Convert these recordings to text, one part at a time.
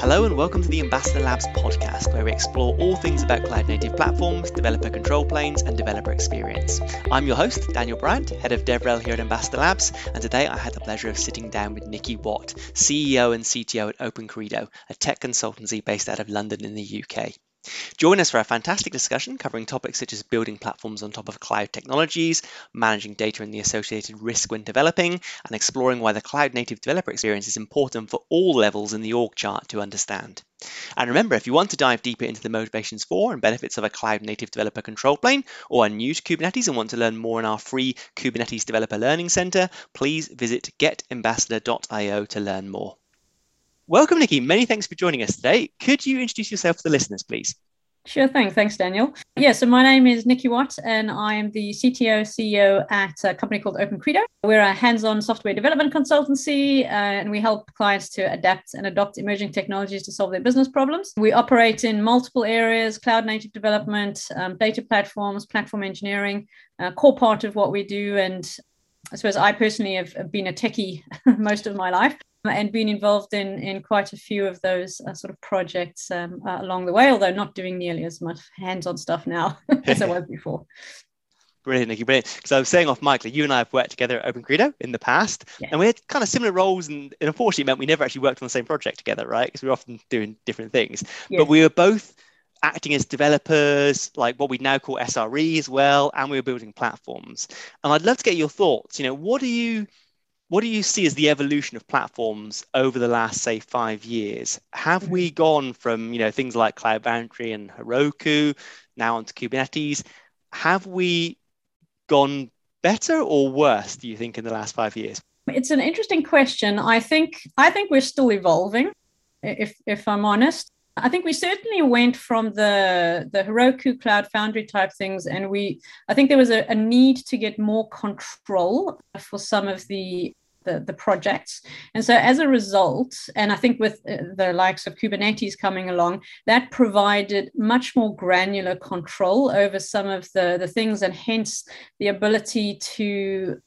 Hello and welcome to the Ambassador Labs podcast, where we explore all things about cloud native platforms, developer control planes, and developer experience. I'm your host, Daniel Bryant, head of DevRel here at Ambassador Labs, and today I had the pleasure of sitting down with Nikki Watt, CEO and CTO at OpenCredo, a tech consultancy based out of London in the UK. Join us for a fantastic discussion covering topics such as building platforms on top of cloud technologies, managing data and the associated risk when developing, and exploring why the cloud native developer experience is important for all levels in the org chart to understand. And remember, if you want to dive deeper into the motivations for and benefits of a cloud native developer control plane, or are new to Kubernetes and want to learn more in our free Kubernetes Developer Learning Center, please visit getambassador.io to learn more. Welcome, Nikki. Many thanks for joining us today. Could you introduce yourself to the listeners, please? Sure thing. Thanks, Daniel. Yeah, so my name is Nikki Watt, and I am the CTO, CEO at a company called OpenCredo. We're a hands on software development consultancy, uh, and we help clients to adapt and adopt emerging technologies to solve their business problems. We operate in multiple areas cloud native development, um, data platforms, platform engineering, uh, core part of what we do. And I suppose I personally have been a techie most of my life and been involved in in quite a few of those uh, sort of projects um, uh, along the way, although not doing nearly as much hands-on stuff now as I was before. Brilliant, Nikki, brilliant. Because I was saying off mic, like you and I have worked together at OpenCredo in the past, yeah. and we had kind of similar roles, and, and unfortunately, it meant we never actually worked on the same project together, right? Because we were often doing different things. Yeah. But we were both acting as developers, like what we now call SRE as well, and we were building platforms. And I'd love to get your thoughts. You know, what do you what do you see as the evolution of platforms over the last say five years? Have we mm-hmm. gone from you know things like cloud foundry and heroku now onto kubernetes have we gone better or worse do you think in the last five years? It's an interesting question. I think i think we're still evolving if if i'm honest. I think we certainly went from the the Heroku Cloud Foundry type things, and we I think there was a, a need to get more control for some of the the, the projects. And so as a result, and I think with uh, the likes of Kubernetes coming along, that provided much more granular control over some of the, the things and hence the ability to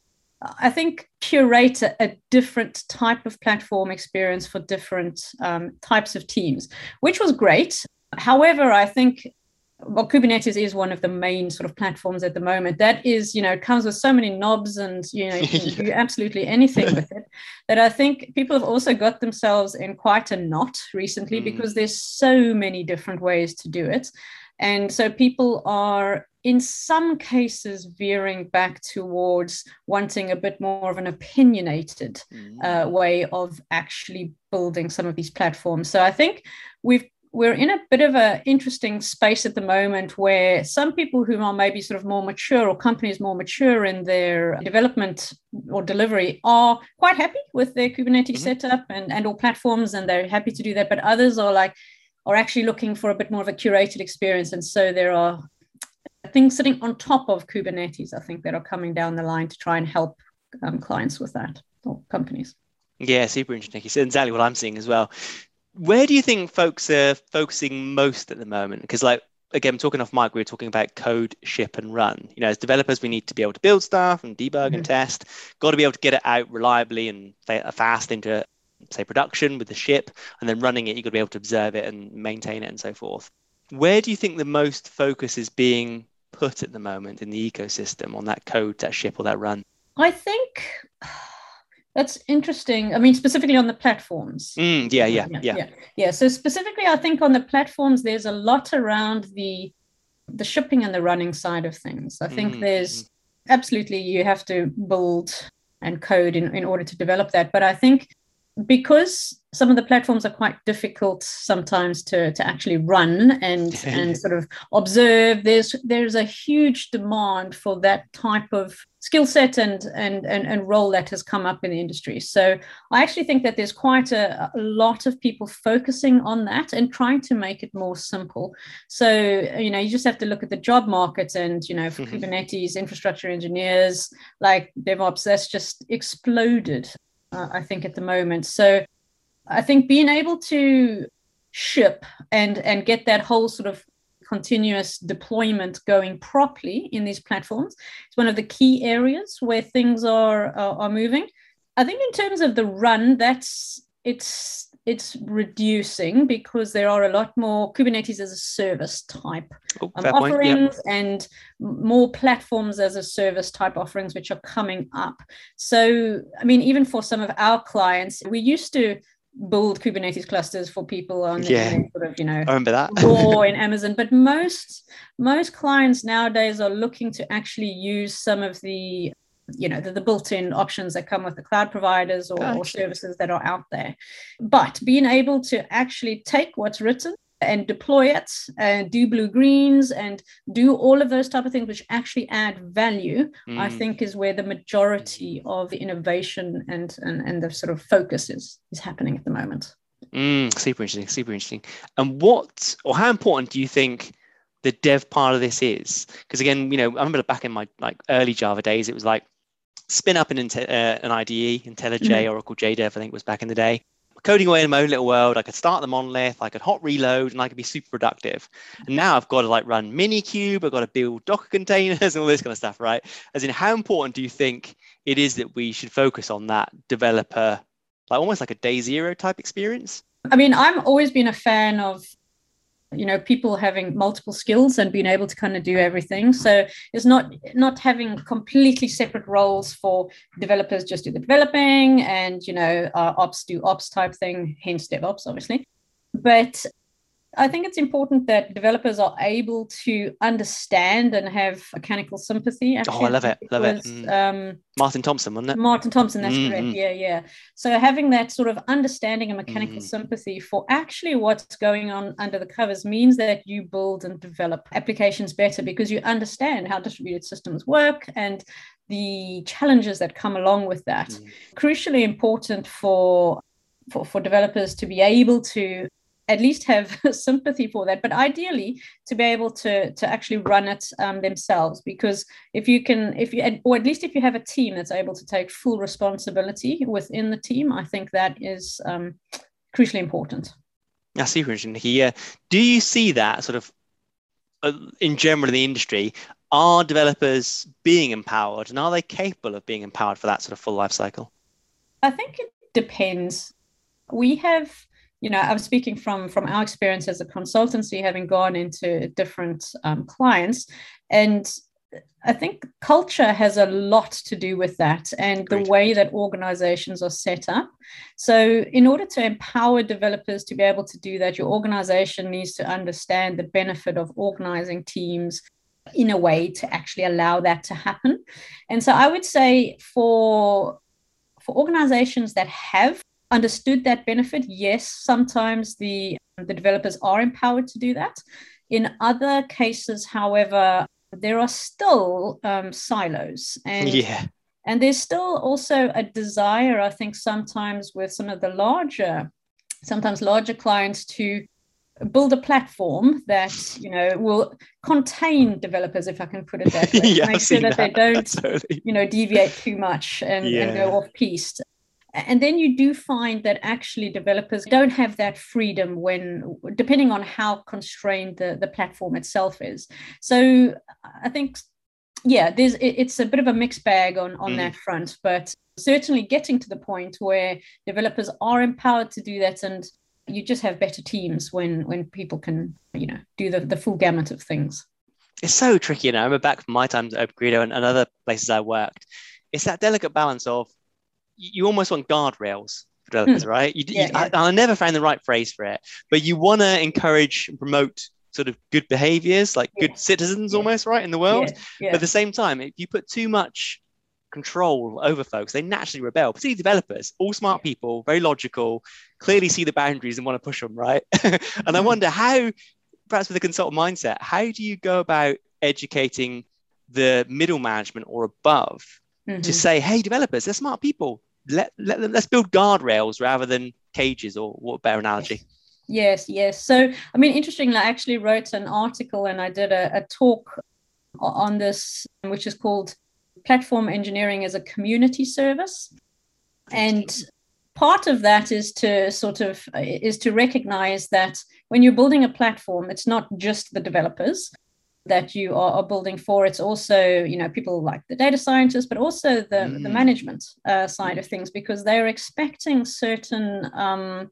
I think curate a, a, different type of platform experience for different um, types of teams, which was great. However, I think well, Kubernetes is one of the main sort of platforms at the moment. That is, you know, it comes with so many knobs and, you know, you can yeah. do absolutely anything with it. That I think people have also got themselves in quite a knot recently mm. because there's so many different ways to do it. And so people are, in some cases, veering back towards wanting a bit more of an opinionated mm. uh, way of actually building some of these platforms. So I think we've we're in a bit of an interesting space at the moment where some people who are maybe sort of more mature or companies more mature in their development or delivery are quite happy with their Kubernetes mm-hmm. setup and, and all platforms and they're happy to do that. But others are like are actually looking for a bit more of a curated experience. And so there are things sitting on top of Kubernetes, I think, that are coming down the line to try and help um, clients with that or companies. Yeah, super interesting. It's exactly what I'm seeing as well where do you think folks are focusing most at the moment? Because like again, talking off mic, we were talking about code, ship, and run. You know, as developers, we need to be able to build stuff and debug mm-hmm. and test. Got to be able to get it out reliably and fast into say production with the ship, and then running it, you've got to be able to observe it and maintain it and so forth. Where do you think the most focus is being put at the moment in the ecosystem on that code, that ship, or that run? I think that's interesting. I mean, specifically on the platforms. Mm, yeah, yeah, yeah, yeah, yeah. So specifically, I think on the platforms, there's a lot around the the shipping and the running side of things. I think mm. there's absolutely you have to build and code in, in order to develop that. But I think because some of the platforms are quite difficult sometimes to, to actually run and and sort of observe there's there's a huge demand for that type of skill set and, and and and role that has come up in the industry so i actually think that there's quite a, a lot of people focusing on that and trying to make it more simple so you know you just have to look at the job market and you know for mm-hmm. kubernetes infrastructure engineers like devops that's just exploded uh, I think, at the moment. So I think being able to ship and and get that whole sort of continuous deployment going properly in these platforms It's one of the key areas where things are uh, are moving. I think in terms of the run, that's it's it's reducing because there are a lot more Kubernetes as a service type Oh, um, offerings and more platforms as a service type offerings which are coming up. So, I mean, even for some of our clients, we used to build Kubernetes clusters for people on Yeah. sort of, you know, I remember that. or in Amazon, but most most clients nowadays are looking to actually use some of the you know the, the built-in options that come with the cloud providers or, or services that are out there but being able to actually take what's written and deploy it and do blue greens and do all of those type of things which actually add value i Mm. think is where the majority of the innovation and and, and the sort of focus is is happening at the moment Mm, super interesting, super interesting. And what or how important do you think the dev part of this is? Because again, you know, I remember back in my like early Java days, it was like spin up an uh, an IDE, IntelliJ, Oracle JDev, I think was back in the day. Coding away in my own little world, I could start the monolith, I could hot reload, and I could be super productive. And now I've got to like run Minikube, I've got to build Docker containers and all this kind of stuff, right? As in, how important do you think it is that we should focus on that developer, like almost like a day zero type experience? I mean, I've always been a fan of, you know, people having multiple skills and being able to kind of do everything. So it's not not having completely separate roles for developers just do the developing and you know uh, ops do ops type thing, hence DevOps, obviously. But I think it's important that developers are able to understand and have mechanical sympathy. Oh, I love it, love it. Mm. Um, Martin Thompson, wasn't it? Martin Thompson, that's correct. Mhm. Yeah, yeah. So having that sort of understanding and mechanical Mhm. sympathy for actually what's going on under the covers means that you build and develop applications better because you understand how distributed systems work and the challenges that come along with that. Mm. Crucially important for for, for developers to be able to at least have sympathy for that, but ideally to be able to to actually run it um, themselves. Because if you can, if you, or at least if you have a team that's able to take full responsibility within the team, I think that is um, crucially important. That's super interesting. Yeah. Do you see that sort of uh, in general in the industry? Are developers being empowered and are they capable of being empowered for that sort of full life cycle? I think it depends. We have, you know, I'm speaking from from our experience as a consultancy, having gone into different um, clients, and I think culture has a lot to do with that and Agreed. the way that organizations are set up. So, in order to empower developers to be able to do that, your organization needs to understand the benefit of organizing teams in a way to actually allow that to happen. And so, I would say for for organizations that have understood that benefit, yes, sometimes the the developers are empowered to do that. In other cases, however, there are still um, silos and yeah. and there's still also a desire i think sometimes with some of the larger sometimes larger clients to build a platform that you know will contain developers if i can put it that way yeah, make sure seen that, they don't Totally. you know deviate too much and, and go off piste and then you do find that actually developers don't have that freedom when depending on how constrained the, the platform itself is so i think yeah there's it's a bit of a mixed bag on on Mm. that front but certainly getting to the point where developers are empowered to do that and you just have better teams when when people can you know do the, the full gamut of things It's so tricky. You know, I remember back from my times at Credo and, and other places I worked. It's that delicate balance of you almost want guardrails for developers, right? You. Yeah, you, I, yeah. I never found the right phrase for it, but you want to encourage and promote sort of good behaviors, like good citizens Yeah. almost, right, in the world. yeah, yeah. But at the same time, if you put too much control over folks, they naturally rebel, particularly developers, all smart people, very logical, clearly see the boundaries and want to push them, right? and I Mhm. wonder how, perhaps with a consultant mindset, how do you go about educating the middle management or above to Mhm. say, hey, developers, they're smart people. Let, let let's build guardrails rather than cages or what better analogy? Yes, yes. So, I mean, interestingly, I actually wrote an article and I did a, a talk on this, which is called Platform Engineering as a Community Service. And part of that is to sort of is to recognize that when you're building a platform, it's not just the developers that you are, are building for. It's also, you know, people like the data scientists, but also the, the Mm. management uh, side of things, because they're expecting certain um,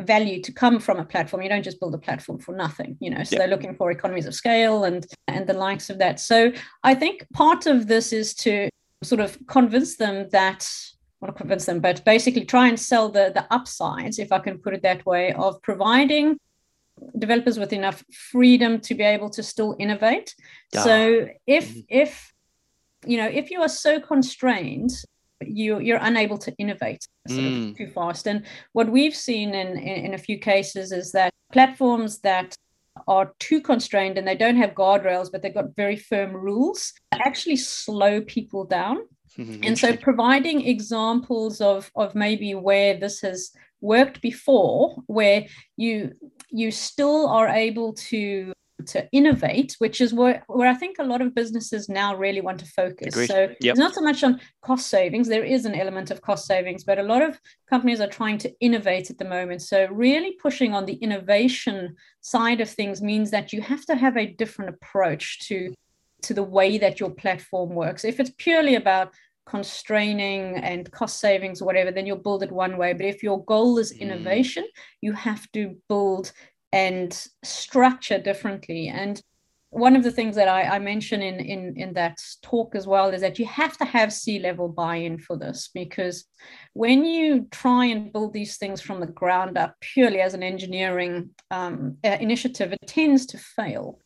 value to come from a platform. You don't just build a platform for nothing, you know. So they're looking for economies of scale and and the likes of that. So I think part of this is to sort of convince them that want to convince them, but basically try and sell the the upsides, if I can put it that way, of providing developers with enough freedom to be able to still innovate. Yeah. So if mm-hmm. if you know if you are so constrained you you're unable to innovate mm. too fast and what we've seen in, in, in a few cases is that platforms that are too constrained and they don't have guardrails but they've got very firm rules actually slow people down mm-hmm. and so providing examples of of maybe where this has worked before where you you still are able to to innovate, which is where, where I think a lot of businesses now really want to focus. Agreed. So yep. it's not so much on cost savings. There is an element of cost savings, but a lot of companies are trying to innovate at the moment. So really pushing on the innovation side of things means that you have to have a different approach to to the way that your platform works. If it's purely about constraining and cost savings or whatever, then you'll build it one way. But if your goal is mm. innovation, mm. you have to build and structure differently. And one of the things that I, I mention in, in, in that talk as well is that you have to have C-level buy-in for this because when you try and build these things from the ground up purely as an engineering um, uh, initiative, it tends to fail.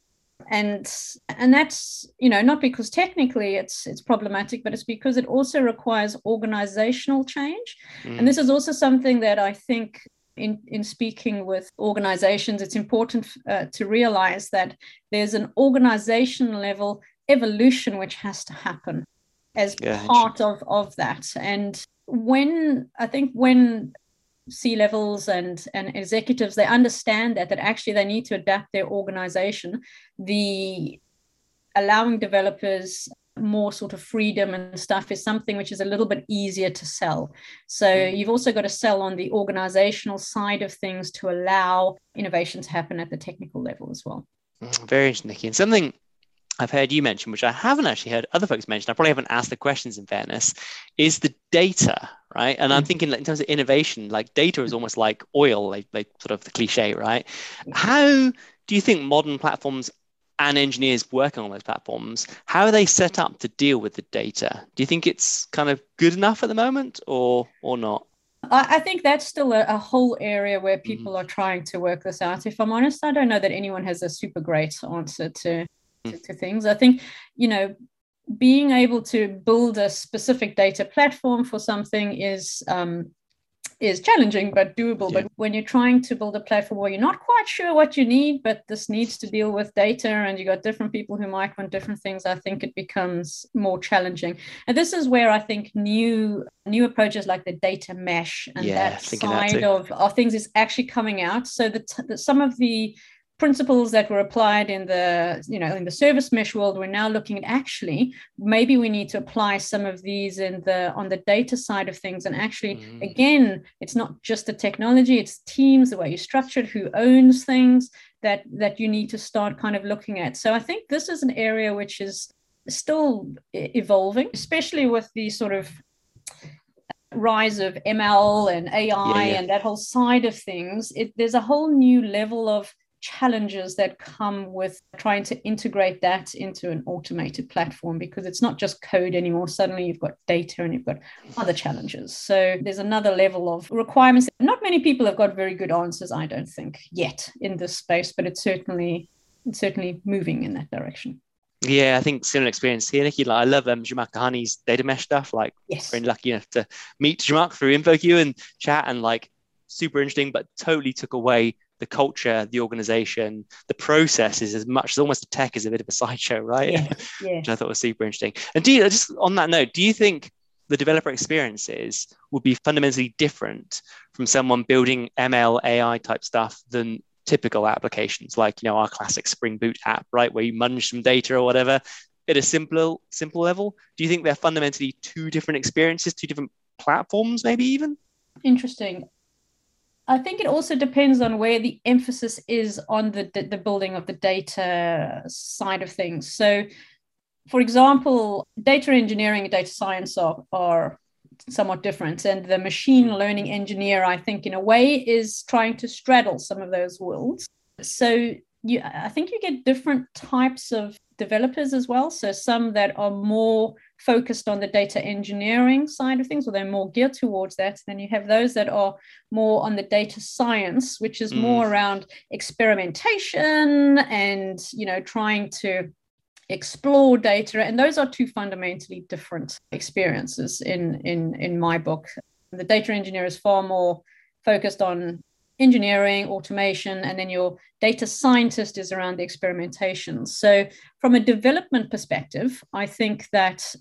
And and that's you know not because technically it's it's problematic, but it's because it also requires organizational change. Mm. And this is also something that I think in, in speaking with organizations, it's important uh, to realize that there's an organization level evolution which has to happen as yeah, part of, of that. And when I think when C levels and, and executives they understand that that actually they need to adapt their organization, the allowing developers more sort of freedom and stuff is something which is a little bit easier to sell. So mm. you've also got to sell on the organizational side of things to allow innovation to happen at the technical level as well. Mm, very interesting, Nikki. And something I've heard you mention, which I haven't actually heard other folks mention, I probably haven't asked the questions in fairness, is the data, right? And I'm mm. thinking in terms of innovation, like data is almost like oil, like, like sort of the cliche, right? How do you think modern platforms and engineers working on those platforms, how are they set up to deal with the data? Do you think it's kind of good enough at the moment or or not? I, think that's still a, a, whole area where mm-hmm. people mm. are trying to work this out. If I'm honest, I don't know that anyone has a super great answer to, mm. To, to things. I think, you know, being able to build a specific data platform for something is um, is challenging but doable. Yeah. But when you're trying to build a platform where you're not quite sure what you need, but this needs to deal with data and you got different people who might want different things, I think it becomes more challenging. And this is where I think new new approaches like the data mesh and yeah, that side that of, of things is actually coming out. So that some of the principles that were applied in the you know in the service mesh world we're now looking at actually maybe we need to apply some of these in the on the data side of things and actually mm. again it's not just the technology it's teams the way you structured who owns things that that you need to start kind of looking at so i think this is an area which is still evolving especially with the sort of rise of ml and ai yeah, yeah. and that whole side of things it, there's a whole new level of challenges that come with trying to integrate that into an automated platform because it's not just code anymore. Suddenly you've got data and you've got other challenges. So there's another level of requirements. Not many people have got very good answers, I don't think, yet in this space, but it's certainly it's certainly moving in that direction. Yeah, I think similar experience here, Nikki. Like, I love um, Zhamak Dehghani's data mesh stuff. Like, yes. very lucky enough to meet Zhamak through InfoQ and chat, and like, super interesting, but totally took away the culture, the organization, the processes as much as almost the tech is a bit of a sideshow, right? Yeah, yeah. Which I thought was super interesting. And do you uh, just on that note, do you think the developer experiences would be fundamentally different from someone building ML AI type stuff than typical applications like you know our classic Spring Boot app, right, where you munch some data or whatever at a simple simple level? Do you think they're fundamentally two different experiences, two different platforms, maybe even? Interesting. I think it also depends on where the emphasis is on the, the, the building of the data side of things. So, for example, data engineering and data science are, are somewhat different. And the machine learning engineer, I think, in a way, is trying to straddle some of those worlds. So you, I think you get different types of developers as well. So some that are more focused on the data engineering side of things, or they're more geared towards that. And Then you have those that are more on the data science, which is mm. more around experimentation and you know trying to explore data and those are two fundamentally different experiences in in in my book the data engineer is far more focused on engineering automation and then your data scientist is around the experimentation so from a development perspective i think that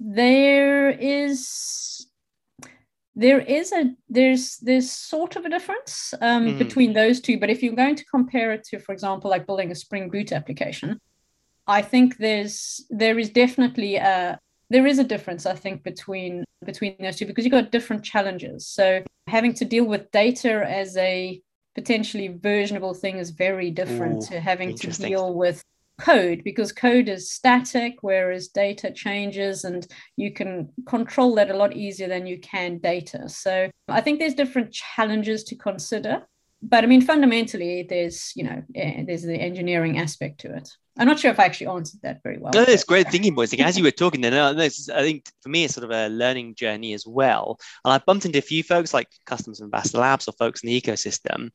there is there is a there's there's sort of a difference um, mm. between those two but if you're going to compare it to for example like building a spring boot application I think there's there is definitely a there is a difference I think between between those two because you've got different challenges. So having to deal with data as a potentially versionable thing is very different Ooh, to having to deal with code because code is static whereas data changes and you can control that a lot easier than you can data. So i think there's different challenges to consider but i mean fundamentally there's you know eh, there's the engineering aspect to it I'm not sure if I actually answered that very well. No, it's great thinking, boys. As you were talking, then I think for me, it's sort of a learning journey as well. And I've bumped into a few folks like Customs Ambassador Labs or folks in the ecosystem,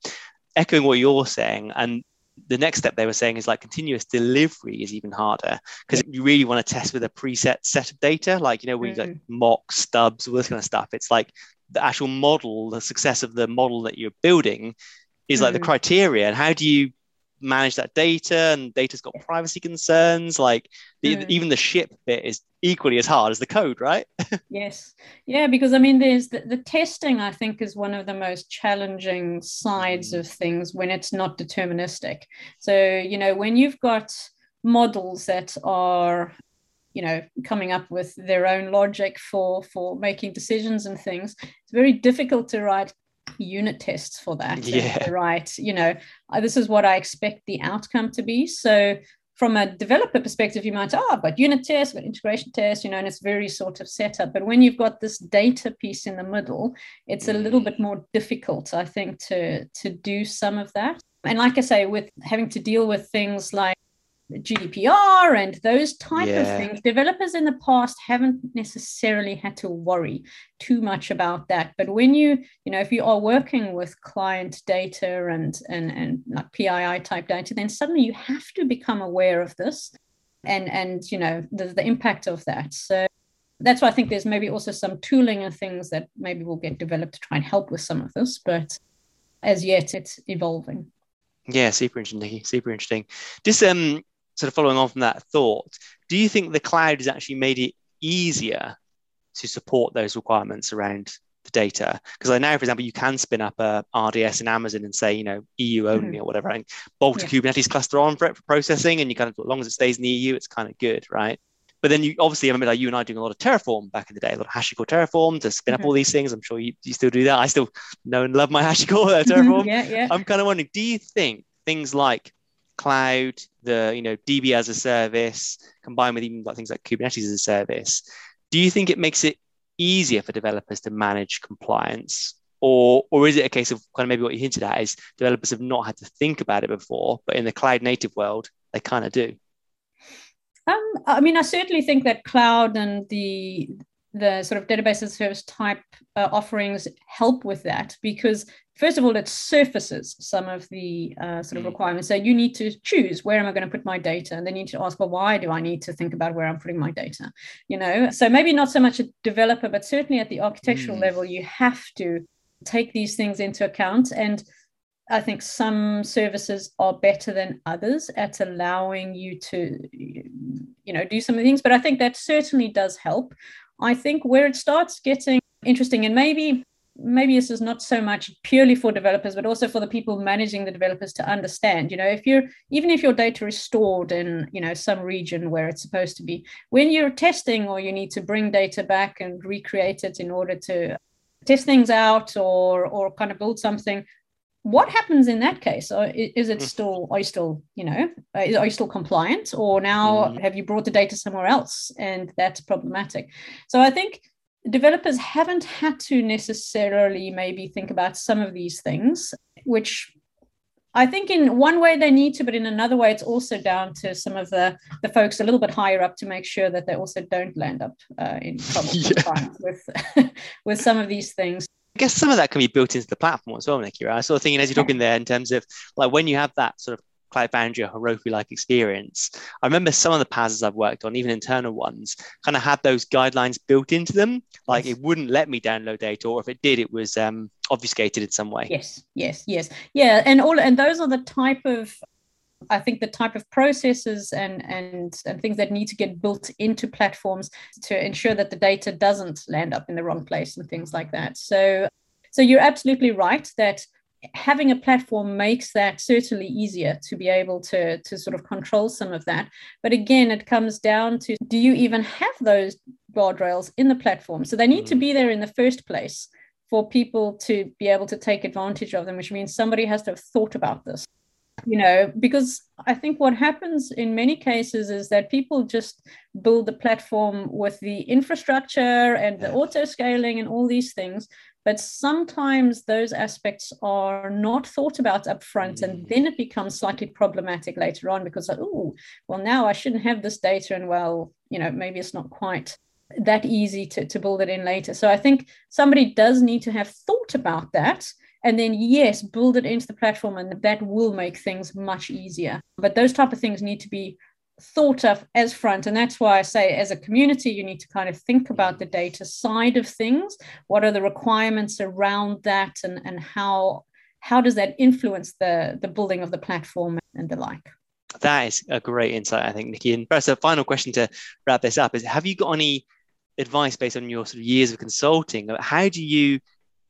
echoing what you're saying. And the next step they were saying is like continuous delivery is even harder because you really want to test with a preset set of data, like you know, we mm-hmm. like mock stubs, all this kind of stuff. It's like the actual model, the success of the model that you're building is like mm-hmm. the criteria. And how do you manage that data and data's got privacy concerns like the, mm. even the ship bit is equally as hard as the code right yes yeah because i mean there's the, the, testing i think is one of the most challenging sides mm. of things when it's not deterministic so you know when you've got models that are you know coming up with their own logic for for making decisions and things it's very difficult to write unit tests for that yeah. right you know uh, this is what i expect the outcome to be. So from a developer perspective you might say oh but unit tests but integration tests you know and it's very sort of set up. But when you've got this data piece in the middle it's a little bit more difficult i think to to do some of that. And like i say with having to deal with things like GDPR and those type yeah. of things. Developers in the past haven't necessarily had to worry too much about that. But when you, you know, if you are working with client data and and and like PII type data, then suddenly you have to become aware of this and and you know the, the impact of that. So that's why I think there's maybe also some tooling and things that maybe will get developed to try and help with some of this. But as yet it's evolving. Yeah, super interesting. Super interesting. Just um sort of following on from that thought, do you think the cloud has actually made it easier to support those requirements around the data? Because I know, for example, you can spin up a RDS in Amazon and say, you know, EU only mm-hmm. or whatever, and bolt a yeah. Kubernetes cluster on for it for processing, and you kind of, as long as it stays in the EU, it's kind of good, right? But then you obviously, I remember like you and I doing a lot of Terraform back in the day, a lot of HashiCorp Terraform to spin mm-hmm. up all these things. I'm sure you, you still do that. I still know and love my HashiCorp uh, Terraform. yeah, yeah. I'm kind of wondering, do you think things like cloud, the you know DB as a service, combined with even like things like Kubernetes as a service, do you think it makes it easier for developers to manage compliance? Or, or is it a case of kind of maybe what you hinted at is developers have not had to think about it before, but in the cloud native world, they kind of do? Um, I mean, I certainly think that cloud and the the sort of database as a service type uh, offerings help with that because first of all it surfaces some of the uh, sort of mm. requirements so you need to choose where am i going to put my data and then you need to ask well why do i need to think about where i'm putting my data you know so maybe not so much a developer but certainly at the architectural mm. level you have to take these things into account and I think some services are better than others at allowing you to, you know, do some of the things. But I think that certainly does help. I think where it starts getting interesting, and maybe maybe this is not so much purely for developers but also for the people managing the developers to understand you know if you're even if your data is stored in you know some region where it's supposed to be when you're testing or you need to bring data back and recreate it in order to test things out or or kind of build something what happens in that case is it hmm. still are you still you know are you still compliant or now mm. have you brought the data somewhere else and that's problematic so i think developers haven't had to necessarily maybe think about some of these things, which I think in one way they need to, but in another way, it's also down to some of the, the folks a little bit higher up to make sure that they also don't land up uh, in trouble yeah. with with some of these things. I guess some of that can be built into the platform as well, Nikki. Right? I sort of thinking as you're talking there in terms of like when you have that sort of Cloud Foundry or Heroku like experience. I remember some of the PaaSes I've worked on, even internal ones, kind of had those guidelines built into them. Like yes. it wouldn't let me download data, or if it did, it was um, obfuscated in some way. Yes, yes, yes, yeah, and all and those are the type of I think the type of processes and and and things that need to get built into platforms to ensure that the data doesn't land up in the wrong place and things like that. So so you're absolutely right that having a platform makes that certainly easier to be able to, to sort of control some of that. But again, it comes down to do you even have those guardrails in the platform? So they need mm. to be there in the first place for people to be able to take advantage of them, which means somebody has to have thought about this. You know, because I think what happens in many cases is that people just build the platform with the infrastructure and the auto scaling and all these things, but sometimes those aspects are not thought about up front, and mm. then it becomes slightly problematic later on because, oh, well, now I shouldn't have this data, and well, you know, maybe it's not quite that easy to, to build it in later. So I think somebody does need to have thought about that. And then, yes, build it into the platform, and that will make things much easier. But those type of things need to be thought of as front. And that's why i say as a community you need to kind of think about the data side of things. What are the requirements around that? And and how how does that influence the the building of the platform and the like? That is a great insight i think nikki. And perhaps a final question to wrap this up is have you got any advice based on your sort of years of consulting? How do you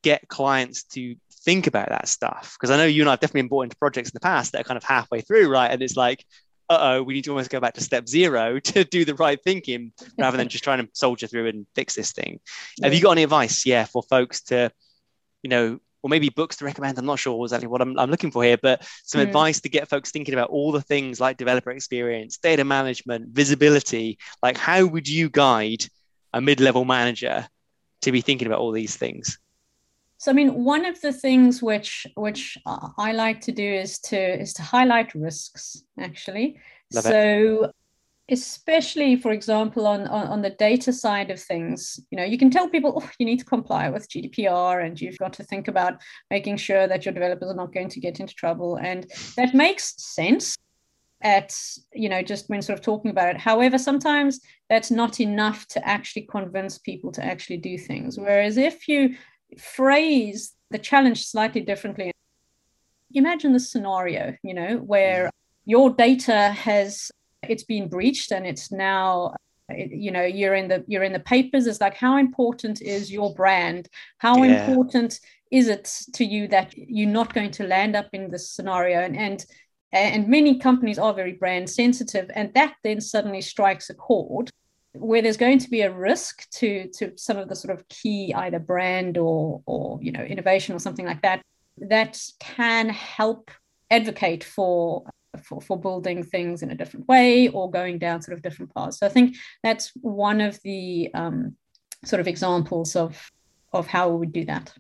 get clients to think about that stuff because i know you and i've definitely been brought into projects in the past that are kind of halfway through right and it's like uh-oh, we need to almost go back to step zero to do the right thinking rather than just trying to soldier through and fix this thing. Yeah. Have you got any advice, yeah, for folks to, you know, or maybe books to recommend? I'm not sure exactly what I'm, I'm looking for here, but some mm. advice to get folks thinking about all the things like developer experience, data management, visibility. Like, how would you guide a mid-level manager to be thinking about all these things? So I mean, one of the things which which I like to do is to is to highlight risks actually. Love so it. especially for example on, on, on the data side of things, you know, you can tell people oh, you need to comply with GDPR and you've got to think about making sure that your developers are not going to get into trouble, and that makes sense at you know just when sort of talking about it however sometimes that's not enough to actually convince people to actually do things whereas if you phrase the challenge slightly differently. Imagine the scenario, you know, where mm-hmm. your data has it's been breached and it's now you know you're in the you're in the papers. It's like how important is your brand? How yeah. important is it to you that you're not going to land up in this scenario? And and and many companies are very brand sensitive and that then suddenly strikes a chord where there's going to be a risk to to some of the sort of key either brand or or you know innovation or something like that that can help advocate for for, for building things in a different way or going down sort of different paths. So i think that's one of the um, sort of examples of of how we would do that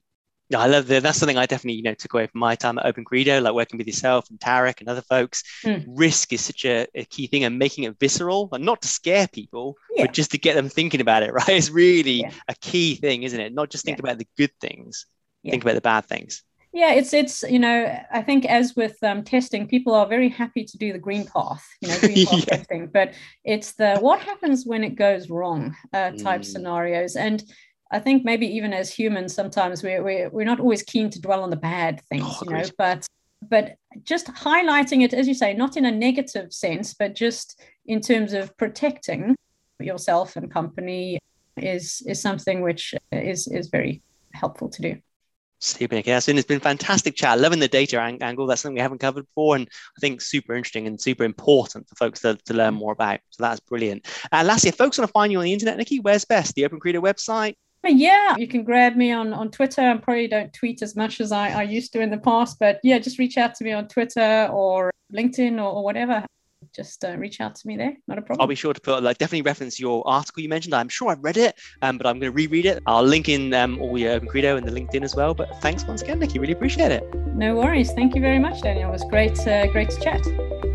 yeah, I love that. That's something I definitely, you know, took away from my time at Open Credo, like working with yourself and Tarek and other folks. Mm. Risk is such a, a, key thing and making it visceral and not to scare people, yeah. but just to get them thinking about it, right? It's really yeah. a key thing, isn't it? Not just think yeah. about the good things, think about the bad things. Yeah, it's it's you know I think as with um, testing, people are very happy to do the green path, you know, green path testing, but it's the what happens when it goes wrong uh, type mm. scenarios and I think maybe even as humans, sometimes we're, we're, we're not always keen to dwell on the bad things, oh, you know, but but just highlighting it, as you say, not in a negative sense, but just in terms of protecting yourself and company is is something which is is very helpful to do. Super, Nick. it's been a fantastic chat. Loving the data angle. That's something we haven't covered before, and I think super interesting and super important for folks to, to learn more about. So that's brilliant. Uh, lastly, if folks want to find you on the internet, Nikki, where's best? The Open Credo website, yeah, you can grab me on, on Twitter. I probably don't tweet as much as I, I used to in the past, but yeah, just reach out to me on Twitter or LinkedIn or, or whatever just uh, reach out to me there. Not a problem. I'll be sure to put like definitely reference your article you mentioned. I'm sure I've read it, um, but I'm going to reread it. I'll link in um, all your Open Credo and the LinkedIn as well. But thanks once again, Nikki. Really appreciate it. No worries. Thank you very much, Daniel. It was great, uh, great to chat.